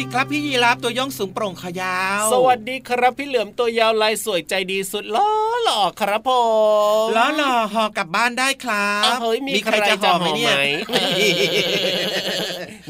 ดีครับพี่ยีราฟตัวย่องสูงโปร่งขยาว สวัสดีครับพี่เหลือมตัวยาวลายสวยใจดีสุดล้อหล่อครับผมล้อหล่อห่อกลับบ้านได้ครับเฮ้ยมีใครจะห่อไหมเนี่ย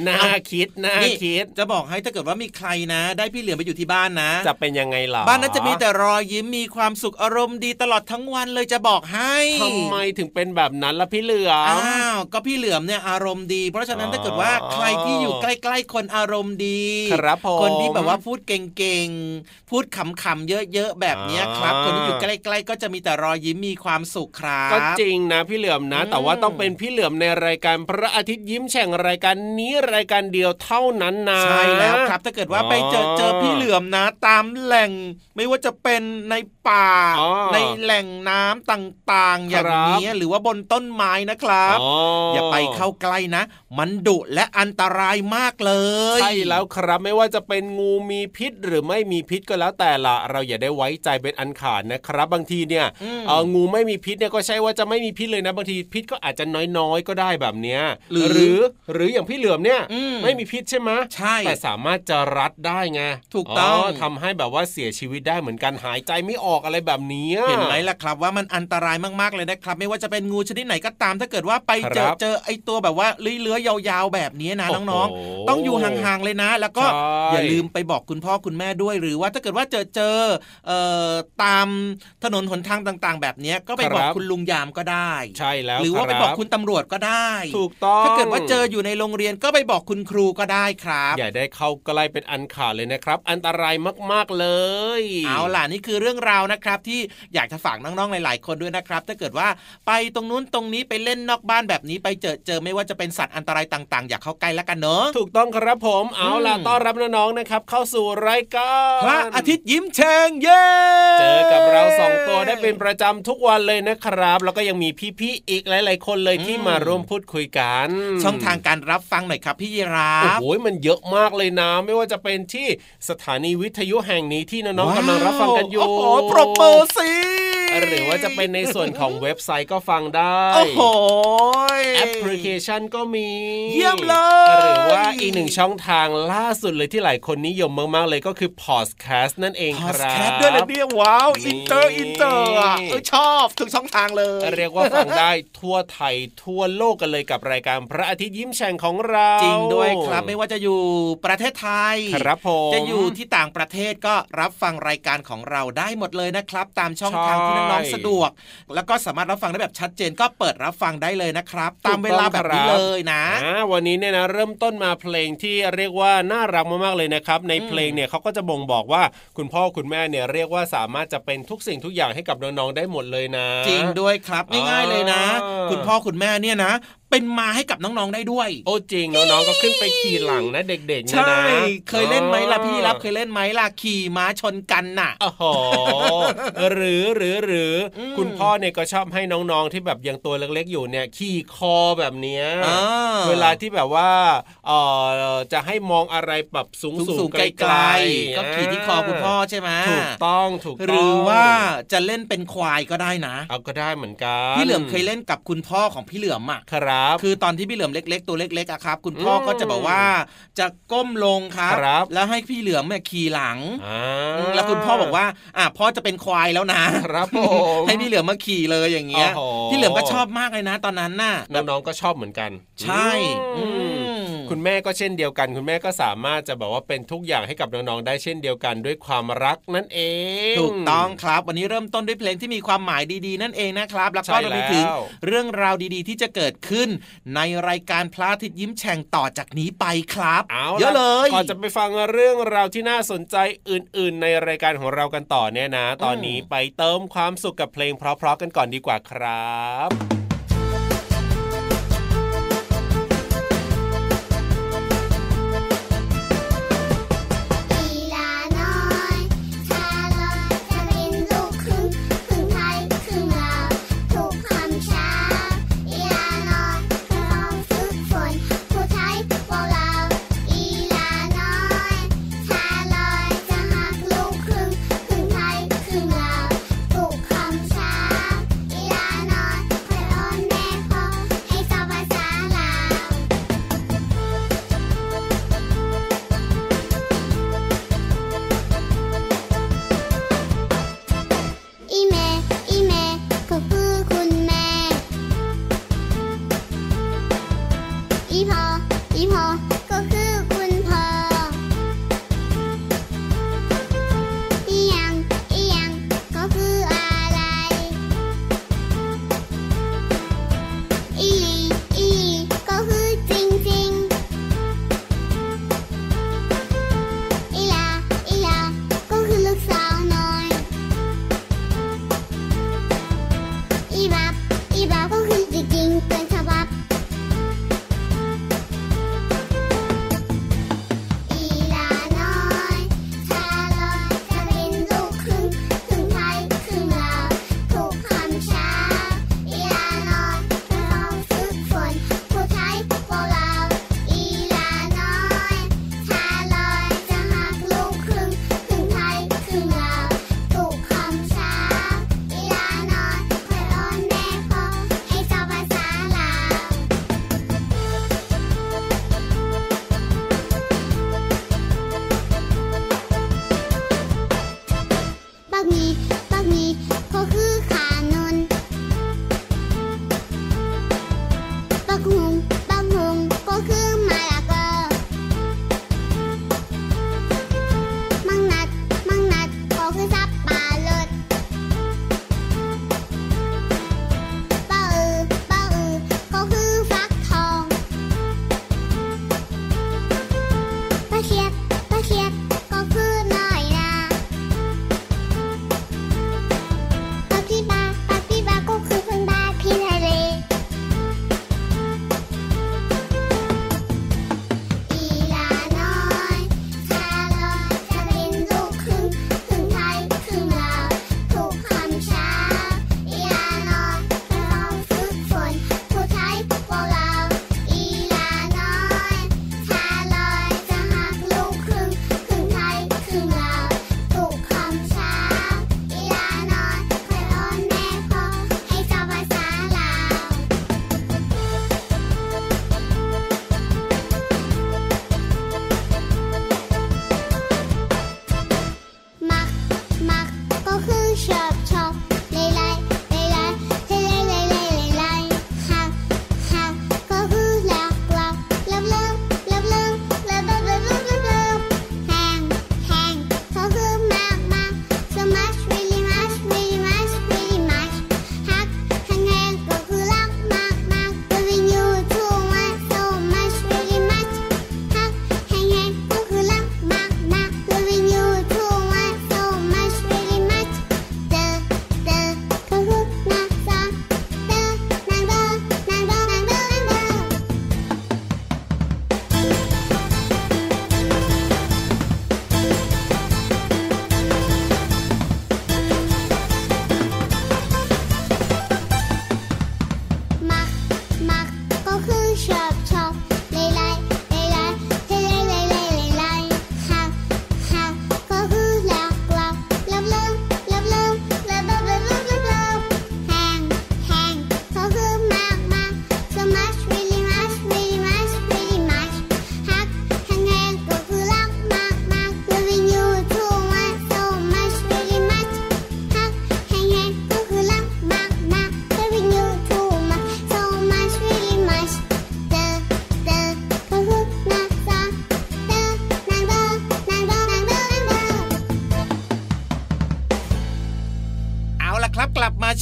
น่าคิดน่าคิดจะบอกให้ถ้าเกิดว่ามีใครนะ ได้พี่เหลือมไปอยู่ที่บ้านนะ จะเป็นยังไงล่ะบ้านนั้นจะมีแต่รอยยิ้มมีความสุขอารมณ์ดีตลอดทั้งวันเลยจะบอกให้ทำไมถึงเป็นแบบนั้นล่ะพี่เหลือมอ้าวก็พี่เหลือมเนี่ยอารมณ์ดี เพราะฉะนั้นถ้าเกิดว่าใครที่อยู่ใกล้ ๆ คนอารมณ์ดีครับผมคนที่แบบว่าพูดเก่งๆพูดขำๆเยอะๆแบบนี้ครับ คนที่อยู่ใกล้ๆก็จะมีแต่รอยยิ้มมีความสุขครับก็จริงนะพี่เหลือมนะ แต่ว่าต้องเป็นพี่เหลือมในรายการพระอาทิตย์ยิ้มแฉ่งรายการนี้รายการเดียวเท่านั้นนะใช่แล้วครับ ถ้าเกิดว่าไปเจอเจอพี่เหลือมนะ ตามแหล่งไม่ว่าจะเป็นในป่าอ๋อในแหล่งน้ำต่างๆ อย่างครับนี้ยหรือว่าบนต้นไม้นะครับอ๋อออย่าไปเข้าใกล้นะ มันดุและอันตรายมากเลยใช่แล้วครับไม่ว่าจะเป็นงูมีพิษหรือไม่มีพิษก็แล้วแต่ละเราอย่าได้ไว้ใจเป็นอันขาดนะครับ บางทีเนี่ยอืมเอองูไม่มีพิษเนี่ยก็ใช่ว่าจะไม่มีพิษเลยนะบางทีพิษก็อาจจะน้อยๆก็ได้แบบเนี้ยหรือหรือหรืออย่างพี่เหลือมเนี่ยอืมไม่มีพิษใช่ไหมใช่แต่สามารถจะรัดได้ไงถูกต้องทำให้แบบว่าเสียชีวิตได้เหมือนกันหายใจไม่ออกอะไรแบบนี้เห็นไหมล่ะครับว่ามันอันตรายมากๆเลยนะครับ ไม่ว่าจะเป็นงูชนิดไหนก็ตาม ถ้าเกิดว่าไปเจคอรับเจอไอ้ตัวแบบว่าเลื้อยๆยาวๆแบบนี้นะโอ้โหน้องๆ ต้องอยู่ห่างๆเลยนะ แล้วก็ใช่อย่าลืมไปบอกคุณพ่อคุณแม่ด้วย หรือว่าถ้าเกิดว่าเจอเจอเอ่อตามถนนหนทางต่างๆ แบบเนี้ยก็ไปบอกครับคุณลุงยามก็ได้ ใช่แล้ว หรือว่าไปรับอกคุณตำรวจก็ได้ ถูกต้องถ้าเกิดว่าเจออยู่ในโรงเรียนก็ไปบอกคุณครูก็ได้ครับ อย่าได้เข้าใกล้เป็นอันขาดเลยนะครับ อันตรายมากๆเลย เอาล่ะนี่คือเรื่องราวนะครับ ที่อยากจะฝากน้องๆหลาย ๆ คนด้วยนะครับ ถ้าเกิดว่าไปตรงนู้นตรงนี้ไปเล่นนอกบ้านแบบนี้ไปเจอเจอไม่ว่าจะเป็นสัตว์อันตรายต่าง ๆ อย่าเข้าใกล้แล้วกันเนอะถูกต้องครับผมเอาล่ะอืมต้อนรับน้องๆนะครับ เข้าสู่รายการพระอาทิตย์ยิ้มแฉ่งเย้เจอกับเราสองตัวได้เป็นประจำทุกวันเลยนะครับ แล้วก็ยังมีพี่ๆอีกหลาย ๆ คนเลยที่มาร่วมพูดคุยกัน ช่องทางการรับฟังหน่อยครับพี่ยีราโอ้ฟโหมันเยอะมากเลยนะ ไม่ว่าจะเป็นที่สถานีวิทยุแห่งนี้ที่น้องๆกำลังรับฟังกันอยู่โอ้โหปรบมือสิ หรือว่าจะเป็นในส่วนของเว็บไซต์ก็ฟังได้ โอ้โหแอปพลิเคชันก็มี เยี่ยมเลย หรือว่าอีกหนึ่งช่องทางล่าสุดเลยที่หลายคนนิยมมากๆเลยก็คือ Podcast นั่นเองพคอดรับแคสต์ด้วยเลยเนี่ยว้าวนี่อินเตอร์อินเตอร์อะเออชอบทุกช่องทางเลย เรียกว่าฟังได้ทั่วไทยทั่วโลกกันเลยกับรายการพระอาทิตย์ยิ้มแฉ่งของเราจริงด้วยครับไม่ว่าจะอยู่ประเทศไทยครับผมจะอยู่ที่ต่างประเทศก็รับฟังรายการของเราได้หมดเลยนะครับ ตามช่องใช่ทางที่น้องๆสะดวก แล้วก็สามารถรับฟังได้แบบชัดเจนก็เปิดรับฟังได้เลยนะครับ ตามเวลาแบบนี้เลยนะอ่าวันนี้เนี่ยนะเริ่มต้นมาเพลงที่เรียกว่าน่ารักมากๆเลยนะครับ ในเพลงเนี่ยเขาก็จะบ่งบอกว่าคุณพ่อคุณแม่เนี่ยเรียกว่าสามารถจะเป็นทุกสิ่งทุกอย่างให้กับน้องๆได้หมดเลยนะ จริงด้วยครับง่ายๆเลยนะอ่าคุณพ่อคุณแม่เนี่ยนะเป็นมาให้กับน้องๆได้ด้วย โอ้จริงน้องๆก็ขึ้นไปขี่หลังนะเด็กๆเนี่ยใช่นะเคยเล่นไหมล่ะพี่รับเคยเล่นไหมล่ะขี่ม้าชนกันน่ะโอ้โหหรือหรือหรืออมคุณพ่อเนี่ยก็ชอบให้น้องๆที่แบบยังตัวเล็กๆอยู่เนี่ยขี่คอแบบเนี้ยอ่าเวลาที่แบบว่าเออจะให้มองอะไรแบบสูงสูสูงงๆไกไกลลๆๆก็ขี่ที่คอคุณพ่อใช่ไหมถูกต้องถูกต้องหรือว่าจะเล่นเป็นควายก็ได้นะเอาก็ได้เหมือนกันพี่เหลือมเคยเล่นกับคุณพ่อของพี่เหลือมอะครับคือตอนที่พี่เหลือมเล็ก ๆ ตัวเล็กๆอะครับ คุณพ่ออมก็จะบอกว่าจะก้มลงครับครับแล้วให้พี่เหลือมเนี่ยขี่หลังอ่าแล้วคุณพ่อบอกว่าอะพ่อจะเป็นควายแล้วนะครับผมให้พี่เหลือมมาขี่เลยอย่างเงี้ยโอ้โหพี่เหลือมก็ชอบมากเลยนะ ตอนนั้นน่ะน้องๆก็ชอบเหมือนกัน ใช่อืมอืมคุณแม่ก็เช่นเดียวกัน คุณแม่ก็สามารถจะแบบว่าเป็นทุกอย่างให้กับน้องๆได้เช่นเดียวกันด้วยความรักนั่นเอง ถูกต้องครับ วันนี้เริ่มต้นด้วยเพลงที่มีความหมายดีๆ นั่นเองนะครับ แล้วก็ใช่รวมไปถึงแล้วเรื่องราวดีๆ ที่จะเกิดขึ้นในรายการพระอาทิตย์ยิ้มแฉ่งต่อจากนี้ไปครับเอาเยอะเลยก่อนจะไปฟังเรื่องราวที่น่าสนใจอื่น ๆ ในรายการของเรากันต่อเนี่ยนะ ตอนนี้ไปเติมความสุขกับเพลงเพราะๆกันก่อนดีกว่าครับ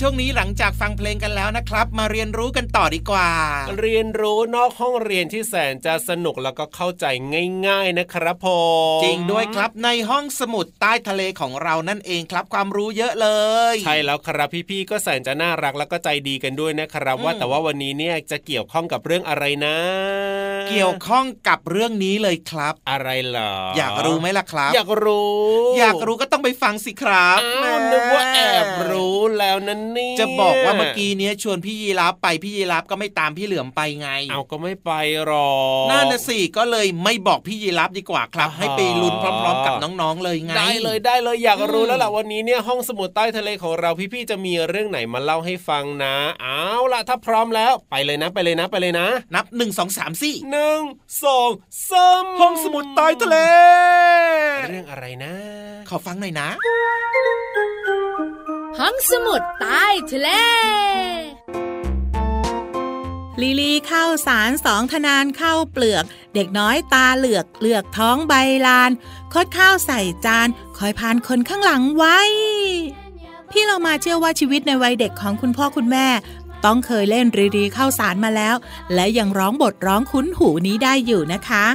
ช่วงนี้หลังจากฟังเพลงกันแล้วนะครับ มาเรียนรู้กันต่อดีกว่า เรียนรู้นอกห้องเรียนที่แสนจะสนุกแล้วก็เข้าใจง่าย ๆนะครับผมจริงด้วยครับในห้องสมุดใต้ทะเลของเรานั่นเองครับความรู้เยอะเลย ใช่แล้วครับพี่ๆก็แสนจะน่ารักแล้วก็ใจดีกันด้วยนะครับ ว่าแต่ว่าวันนี้เนี่ยจะเกี่ยวข้องกับเรื่องอะไรนะ เกี่ยวข้องกับเรื่องนี้เลยครับ อะไรเหรออยากรู้ไหมล่ะครับ อยากรู้ อยากรู้ก็ต้องไปฟังสิครับอ้าวนึกว่าแอบรู้แล้วนั่นนี่จะบอกว่าเมื่อกี้เนี้ยชวนพี่ยีรับไปพี่ยีรับก็ไม่ตามพี่เหลือมไปไง เอาก็ไม่ไปหรอกนั่นน่ะสิก็เลยไม่บอกพี่ยีรับดีกว่าครับอ่าให้ไปลุ้นพร้อม ๆ กับน้องๆเลยไงได้เลยได้เลยอยากรู้อืมแล้วล่ะวันนี้เนี่ยห้องสมุดใต้ทะเลของเราพี่ๆจะมีเรื่องไหนมาเล่าให้ฟังนะ เอาล่ะถ้าพร้อมแล้วไปเลยนะไปเลยนะไปเลยนะ นับหนึ่งสองสามสี่หนึ่งสองสามห้องสมุดใต้ทะเล เรื่องอะไรนะ ขอฟังหน่อยนะ ห้องสมุดใต้ทะเลลีลีข้าวสารสองธนานข้าวเปลือก เด็กน้อยตาเหลือกเหลือกท้องใบลาน คดข้าวใส่จาน คอยพานคนข้างหลังไว้ พี่เรามาเชื่อว่าชีวิตในวัยเด็กของคุณพ่อคุณแม่ ต้องเคยเล่นรีรีข้าวสารมาแล้ว และยังร้องบทร้องคุ้นหูนี้ได้อยู่นะคะ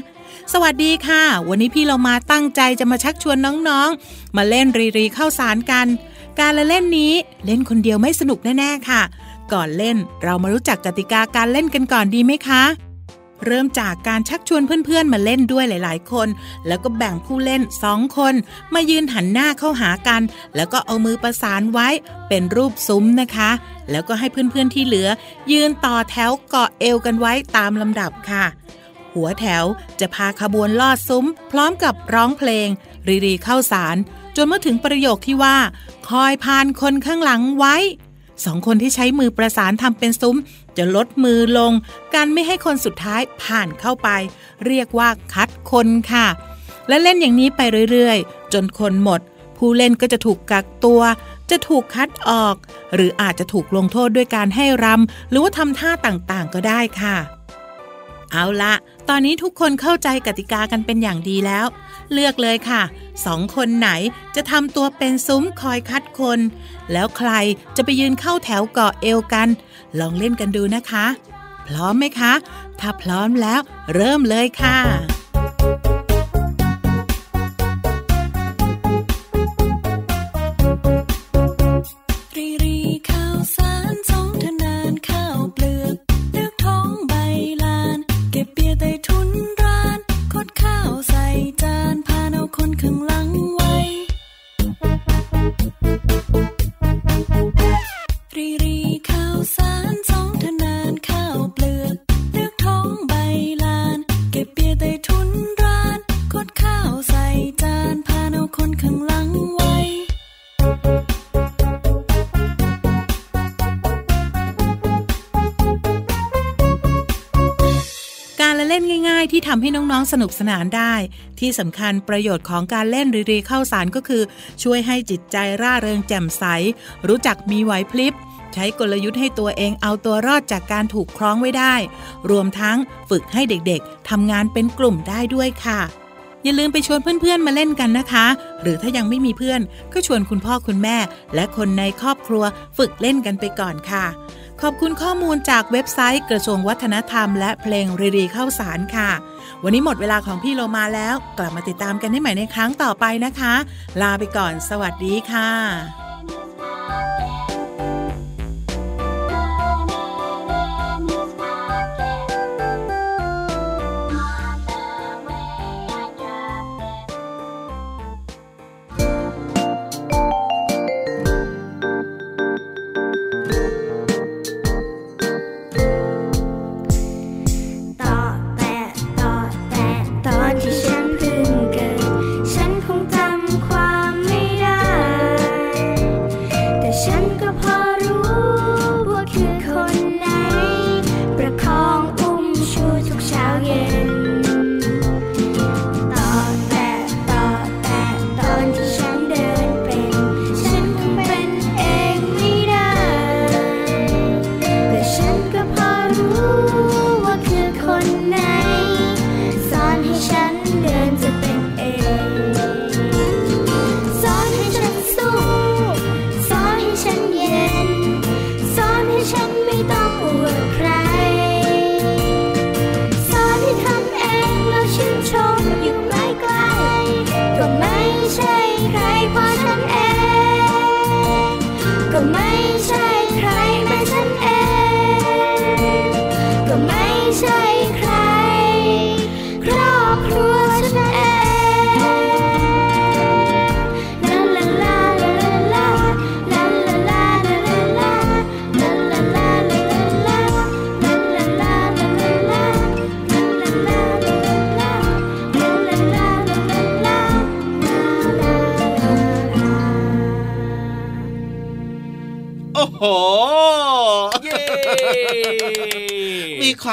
สวัสดีค่ะ วันนี้พี่เรามาตั้งใจจะมาชักชวนน้องๆ มาเล่นรีรีข้าวสารกัน การละเล่นนี้เล่นคนเดียวไม่สนุกแน่ๆค่ะ ก่อนเล่นเรามารู้จักกติกาการเล่นกันก่อนดีไหมคะ เริ่มจากการชักชวนเพื่อนๆ มาเล่นด้วยหลาย ๆ คน แล้วก็แบ่งผู้เล่นสองคน มายืนหันหน้าเข้าหากัน แล้วก็เอามือประสานไว้ เป็นรูปซุ้มนะคะ แล้วก็ให้เพื่อนๆที่เหลือ ยืนต่อแถวเกาะเอวกันไว้ตามลำดับค่ะหัวแถวจะพาขบวนลอดซุ้ม พร้อมกับร้องเพลง รีรีเข้าสาร จนเมื่อถึงประโยคที่ว่า คอยพานคนข้างหลังไว้สองคนที่ใช้มือประสานทำเป็นซุ้ม จะลดมือลงการไม่ให้คนสุดท้ายผ่านเข้าไป เรียกว่าคัดคนค่ะ และเล่นอย่างนี้ไปเรื่อยๆ จนคนหมด ผู้เล่นก็จะถูกกักตัว จะถูกคัดออก หรืออาจจะถูกลงโทษด้วยการให้รำหรือว่าทำท่าต่างๆก็ได้ค่ะ เอาละ ตอนนี้ทุกคนเข้าใจกติกากันเป็นอย่างดีแล้ว เลือกเลยค่ะสองคนไหนจะทำตัวเป็นซุ้มคอยคัดคน แล้วใครจะไปยืนเข้าแถวเกาะเอวกัน ลองเล่นกันดูนะคะ พร้อมไหมคะ ถ้าพร้อมแล้ว เริ่มเลยค่ะ การละเล่นง่าย ๆ ที่ทำให้น้องๆสนุกสนานได้ ที่สำคัญประโยชน์ของการเล่นรีรีเข้าสารก็คือ ช่วยให้จิตใจร่าเริงแจ่มใส รู้จักมีไหวพลิบใช้กลยุทธ์ให้ตัวเองเอาตัวรอดจากการถูกคล้องไว้ได้ รวมทั้งฝึกให้เด็กๆทำงานเป็นกลุ่มได้ด้วยค่ะ อย่าลืมไปชวนเพื่อนๆมาเล่นกันนะคะ หรือถ้ายังไม่มีเพื่อน ก็ชวนคุณพ่อคุณแม่ และคนในครอบครัวฝึกเล่นกันไปก่อนค่ะ ขอบคุณข้อมูลจากเว็บไซต์กระทรวงวัฒนธรรม และเพลงรีรีเข้าสารค่ะ วันนี้หมดเวลาของพี่โลมาแล้ว กลับมาติดตามกันได้ใหม่ในครั้งต่อไปนะคะ ลาไปก่อน สวัสดีค่ะ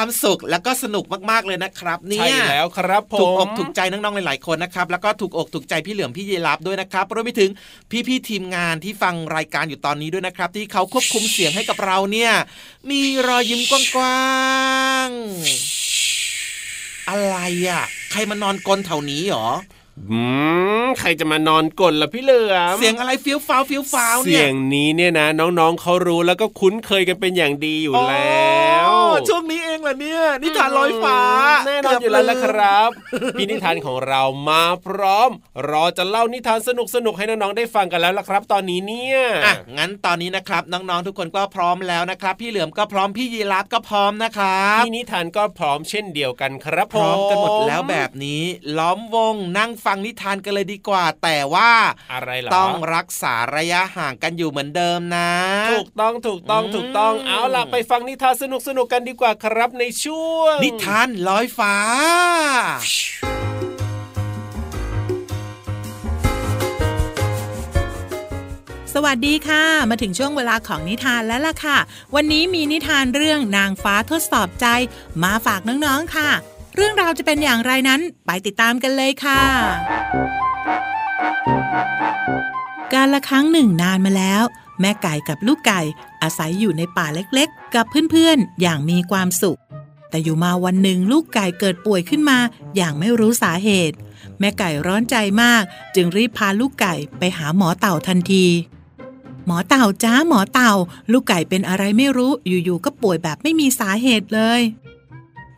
ความสุขแล้วก็สนุกมากๆเลยนะครับเนี่ใช่ยแล้วครับผมถูกอกถูกใจน้องๆหลายๆคนนะครับแล้วก็ถูกอกถูกใจพี่เหลือมพี่เยลับด้วยนะครับรวมไปถึงพี่ๆทีมงานที่ฟังรายการอยู่ตอนนี้ด้วยนะครับ ที่เขาควบคุมเสียงให้กับเราเนี่ย มีรอยยิ้มกว้างๆอะไรอะ ใครมานอนกลนแถวนี้หรอ อืมใครจะมานอนกลนล่ะพี่เหลือมเสียงอะไรฟิวฟ้าวฟิวฟ้าวเสีเนี่ยยงนี้เนี่ยนะ น้องๆเขารู้แล้วก็คุ้นเคยกันเป็นอย่างดีอยู่แล้วอ๋อช่วงนี้เองเหรอเนี่ยนิทานลอยฟ้าแน่นอนอยู่แล้วละครับ พี่นิทานของเรามาพร้อม รอจะเล่านิทานสนุกๆให้น้องๆได้ฟังกันแล้วละครับ ตอนนี้เนี่ยอะงั้นตอนนี้นะครับน้องๆทุกคนก็พร้อมแล้วนะครับ พี่เหลือมก็พร้อมพี่ยีรับก็พร้อมนะครับพี่นิทานก็พร้อมเช่นเดียวกันครับพร้อมกันหมดแล้วแบบนี้ ล้อมวงนั่งฟังนิทานกันเลยดีกว่า แต่ว่าอะไรเหรอต้องรักษาระยะห่างกันอยู่เหมือนเดิมนะ ถูกต้องถูกต้องอืมถูกต้องเอาล่ะไปฟังนิทานสนุกๆกันดีกว่าครับในช่วง นิทานลอยฟ้าสวัสดีค่ะ มาถึงช่วงเวลาของนิทานแล้วล่ะค่ะ วันนี้มีนิทานเรื่องนางฟ้าทดสอบใจ มาฝากน้องๆค่ะ เรื่องราวจะเป็นอย่างไรนั้นไปติดตามกันเลยค่ะ การละครั้งหนึ่งนานมาแล้ว แม่ไก่กับลูกไก่อาศัยอยู่ในป่าเล็กๆ กับเพื่อนๆ อย่างมีความสุข แต่อยู่มาวันหนึ่งลูกไก่เกิดป่วยขึ้นมา อย่างไม่รู้สาเหตุ แม่ไก่ร้อนใจมาก จึงรีบพาลูกไก่ไปหาหมอเต่าทันทีหมอเต่าจ้าหมอเต่า ลูกไก่เป็นอะไรไม่รู้อยู่ๆก็ป่วยแบบไม่มีสาเหตุเลย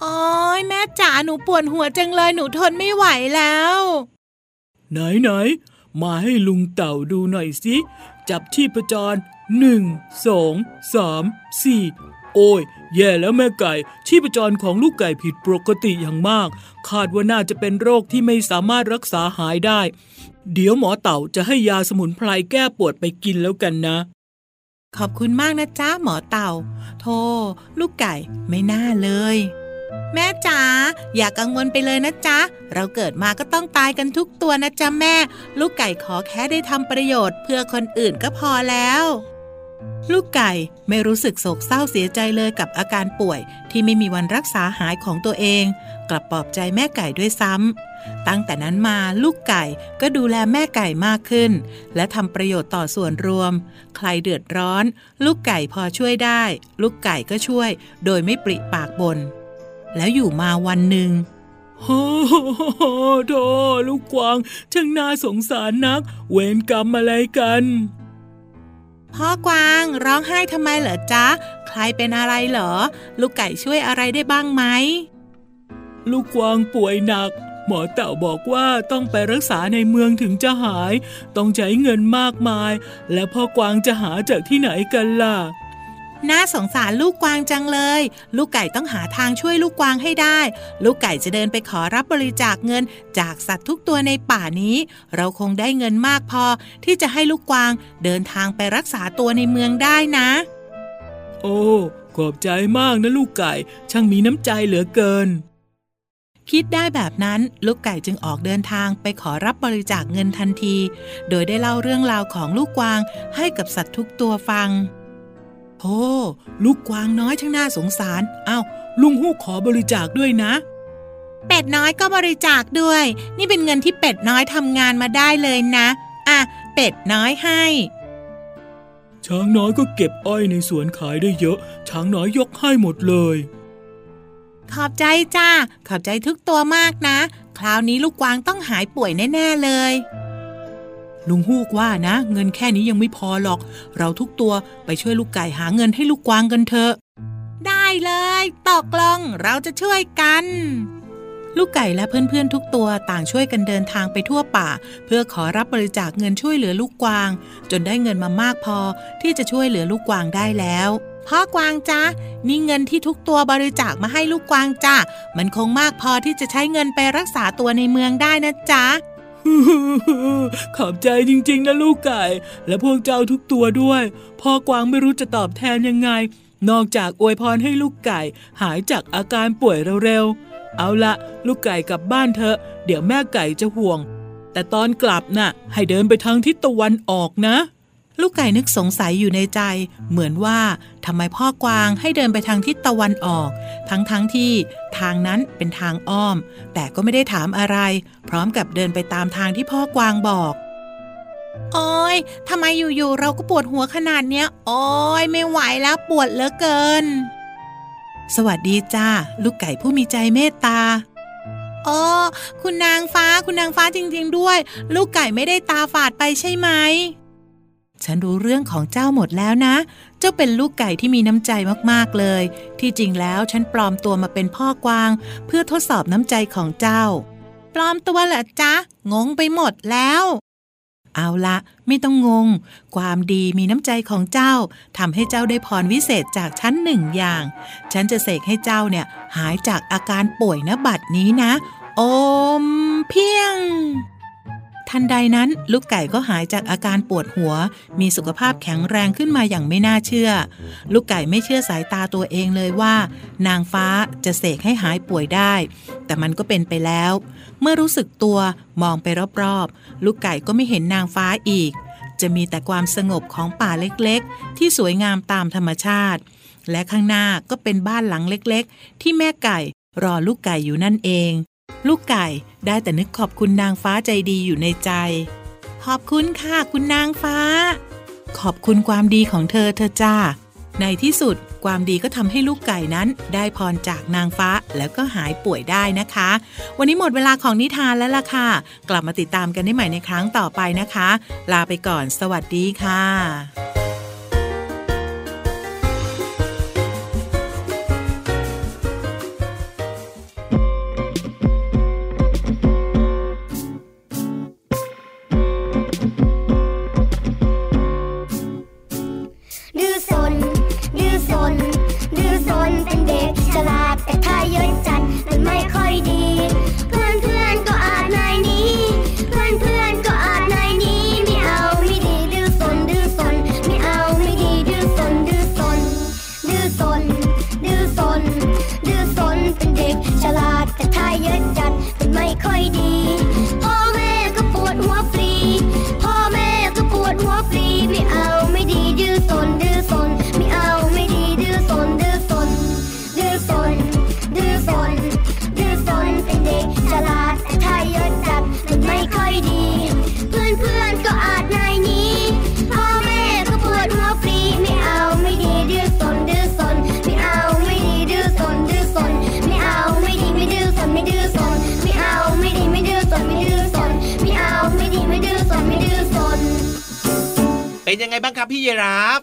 โอ้ยแม่จ๋าหนูปวดหัวจังเลยหนูทนไม่ไหวแล้ว ไหนไหนๆมาให้ลุงเต่าดูหน่อยสิจับชีพจรหนึ่งสองสามสี่โอ้ย แย่แล้วแม่ไก่ ชีพจรของลูกไก่ผิดปกติอย่างมาก คาดว่าน่าจะเป็นโรคที่ไม่สามารถรักษาหายได้ เดี๋ยวหมอเต่าจะให้ยาสมุนไพรแก้ปวดไปกินแล้วกันนะ ขอบคุณมากนะจ้าหมอเต่าโธ่ลูกไก่ไม่น่าเลย แม่จ๋าอย่ากังวลไปเลยนะจ๊ะ เราเกิดมาก็ต้องตายกันทุกตัวนะจ๊ะแม่ ลูกไก่ขอแค่ได้ทำประโยชน์ เพื่อคนอื่นก็พอแล้ว ลูกไก่ไม่รู้สึกโศกเศร้าเสียใจเลยกับอาการป่วย ที่ไม่มีวันรักษาหายของตัวเอง กลับปลอบใจแม่ไก่ด้วยซ้ำตั้งแต่นั้นมาลูกไก่ก็ดูแลแม่ไก่มากขึ้น และทำประโยชน์ต่อส่วนรวม ใครเดือดร้อน ลูกไก่พอช่วยได้ ลูกไก่ก็ช่วย โดยไม่ปริปากบน แล้วอยู่มาวันหนึ่งฮ่าฮ่าฮ่าโธ่ลูกกวางช่างน่าสงสารนัก เวรกรรมอะไรกัน พ่อกวางร้องไห้ทำไมเหรอจ๊ะ ใครเป็นอะไรเหรอ ลูกไก่ช่วยอะไรได้บ้างไหม ลูกกวางป่วยหนัก หมอเต่าบอกว่าต้องไปรักษาในเมืองถึงจะหาย ต้องใช้เงินมากมาย และพ่อกวางจะหาจากที่ไหนกันล่ะ น่าสงสารลูกกวางจังเลย ลูกไก่ต้องหาทางช่วยลูกกวางให้ได้ ลูกไก่จะเดินไปขอรับบริจาคเงินจากสัตว์ทุกตัวในป่านี้ เราคงได้เงินมากพอที่จะให้ลูกกวางเดินทางไปรักษาตัวในเมืองได้นะ โอ้ขอบใจมากนะลูกไก่ ช่างมีน้ำใจเหลือเกิน คิดได้แบบนั้นลูกไก่จึงออกเดินทางไปขอรับบริจาคเงินทันที โดยได้เล่าเรื่องราวของลูกกวางให้กับสัตว์ทุกตัวฟัง โอ้ลูกกวางน้อยช่างน่าสงสารอ้าวลุงฮูกขอบริจาคด้วยนะ เป็ดน้อยก็บริจาคด้วย นี่เป็นเงินที่เป็ดน้อยทำงานมาได้เลยนะ อะ เป็ดน้อยให้ ช้างน้อยก็เก็บอ้อยในสวนขายได้เยอะ ช้างน้อยยกให้หมดเลย ขอบใจจ้า ขอบใจทุกตัวมากนะ คราวนี้ลูกกวางต้องหายป่วยแน่ ๆ เลย ลุงฮูกว่านะ เงินแค่นี้ยังไม่พอหรอก เราทุกตัวไปช่วยลูกไก่หาเงินให้ลูกกวางกันเถอะ ได้เลยตกลงเราจะช่วยกัน ลูกไก่และเพื่อนๆทุกตัวต่างช่วยกันเดินทางไปทั่วป่า เพื่อขอรับบริจาคเงินช่วยเหลือลูกกวาง จนได้เงินมามากพอที่จะช่วยเหลือลูกกวางได้แล้วพ่อกวางจ้านี่เงินที่ทุกตัวบริจาคมาให้ลูกกวางจ้ามันคงมากพอที่จะใช้เงินไปรักษาตัวในเมืองได้นะจ๊ะ ขอบใจจริง ๆ นะลูกไก่ และพวกเจ้าทุกตัวด้วย พ่อกวางไม่รู้จะตอบแทนยังไง นอกจากอวยพรให้ลูกไก่ หายจากอาการป่วยเร็วๆ เอาละลูกไก่กลับบ้านเถอะ เดี๋ยวแม่ไก่จะห่วง แต่ตอนกลับน่ะ ให้เดินไปทางทิศตะวันออกนะ ลูกไก่นึกสงสัยอยู่ในใจ เหมือนว่าทำไมพ่อกวางให้เดินไปทางทิศตะวันออก ทั้งๆทที่ทางนั้นเป็นทางอ้อม แต่ก็ไม่ได้ถามอะไร พร้อมกับเดินไปตามทางที่พ่อกวางบอกโอ้ยทำไมอยู่ๆเราก็ปวดหัวขนาดเนี้ย โอ้ยไม่ไหวแล้วปวดเหลือเกิน สวัสดีจ้าลูกไก่ผู้มีใจเมตตาอ๋อคุณนางฟ้าคุณนางฟ้าจริงๆด้วย ลูกไก่ไม่ได้ตาฝาดไปใช่ไหม ฉันรู้เรื่องของเจ้าหมดแล้วนะ เจ้าเป็นลูกไก่ที่มีน้ำใจมากๆเลย ที่จริงแล้วฉันปลอมตัวมาเป็นพ่อกวาง เพื่อทดสอบน้ำใจของเจ้า ปลอมตัวเหรอจ๊ะ งงไปหมดแล้ว เอาละไม่ต้องงง ความดีมีน้ำใจของเจ้าทำให้เจ้าได้พรวิเศษจากฉันหนึ่งอย่าง ฉันจะเสกให้เจ้าเนี่ยหายจากอาการป่วยณบัดนี้นะ โอมเพียง ทันใดนั้นลูกไก่ก็หายจากอาการปวดหัว มีสุขภาพแข็งแรงขึ้นมาอย่างไม่น่าเชื่อ ลูกไก่ไม่เชื่อสายตาตัวเองเลยว่า นางฟ้าจะเสกให้หายป่วยได้ แต่มันก็เป็นไปแล้ว เมื่อรู้สึกตัวมองไปรอบๆ ลูกไก่ก็ไม่เห็นนางฟ้าอีก จะมีแต่ความสงบของป่าเล็กๆ ที่สวยงามตามธรรมชาติ และข้างหน้าก็เป็นบ้านหลังเล็กๆ ที่แม่ไก่รอลูกไก่อยู่นั่นเอง ลูกไก่ได้แต่นึกขอบคุณนางฟ้าใจดีอยู่ในใจ ขอบคุณค่ะคุณนางฟ้า ขอบคุณความดีของเธอเธอจ้า ในที่สุดความดีก็ทำให้ลูกไก่นั้นได้พรจากนางฟ้าแล้วก็หายป่วยได้นะคะ วันนี้หมดเวลาของนิทานแล้วล่ะค่ะ กลับมาติดตามกันได้ใหม่ในครั้งต่อไปนะคะ ลาไปก่อน สวัสดีค่ะ ยังไงบ้าง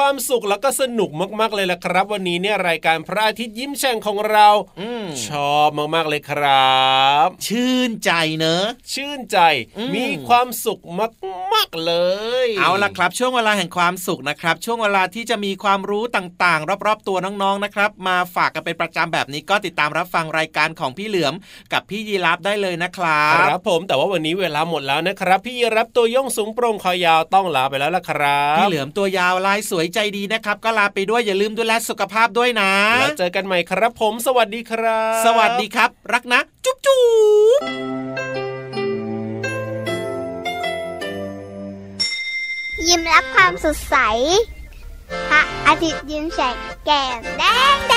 ครับพี่เยรับมีความสุขแล้วก็สนุกมากๆเลยละครับ วันนี้เนี่ยรายการพระอาทิตย์ยิ้มแฉ่งของเราอืมชอบมากๆเลยครับ ชื่นใจเนอะ ชื่นใจอืมมีความสุขมากๆเลย เอาล่ะครับ ช่วงเวลาแห่งความสุขนะครับ ช่วงเวลาที่จะมีความรู้ต่างๆ รอบๆตัวน้องๆนะครับ มาฝากกันเป็นประจำแบบนี้ก็ติดตามรับฟังรายการของพี่เหลือม กับพี่ยีรับได้เลยนะครัคบรับผมแต่ว่าวันนี้เวลาหมดแล้วนะครับ พี่รับตัวโย่องสูงโปร่งคอยาวต้องลาไปแล้วล่ะครับ พี่เหลือมตัวยาวลายสวยใจดีนะครับ ก็ลาไปด้วยอย่าลืมดูแลสุขภาพด้วยนะ แล้วเจอกันใหม่ครับผม สวัสดีครับ สวัสดีครับ รักนะ จุ๊บจุ๊บยิ้มรับความสดใสพระอาทิตย์ยิ้มแฉกแก้มแดงแด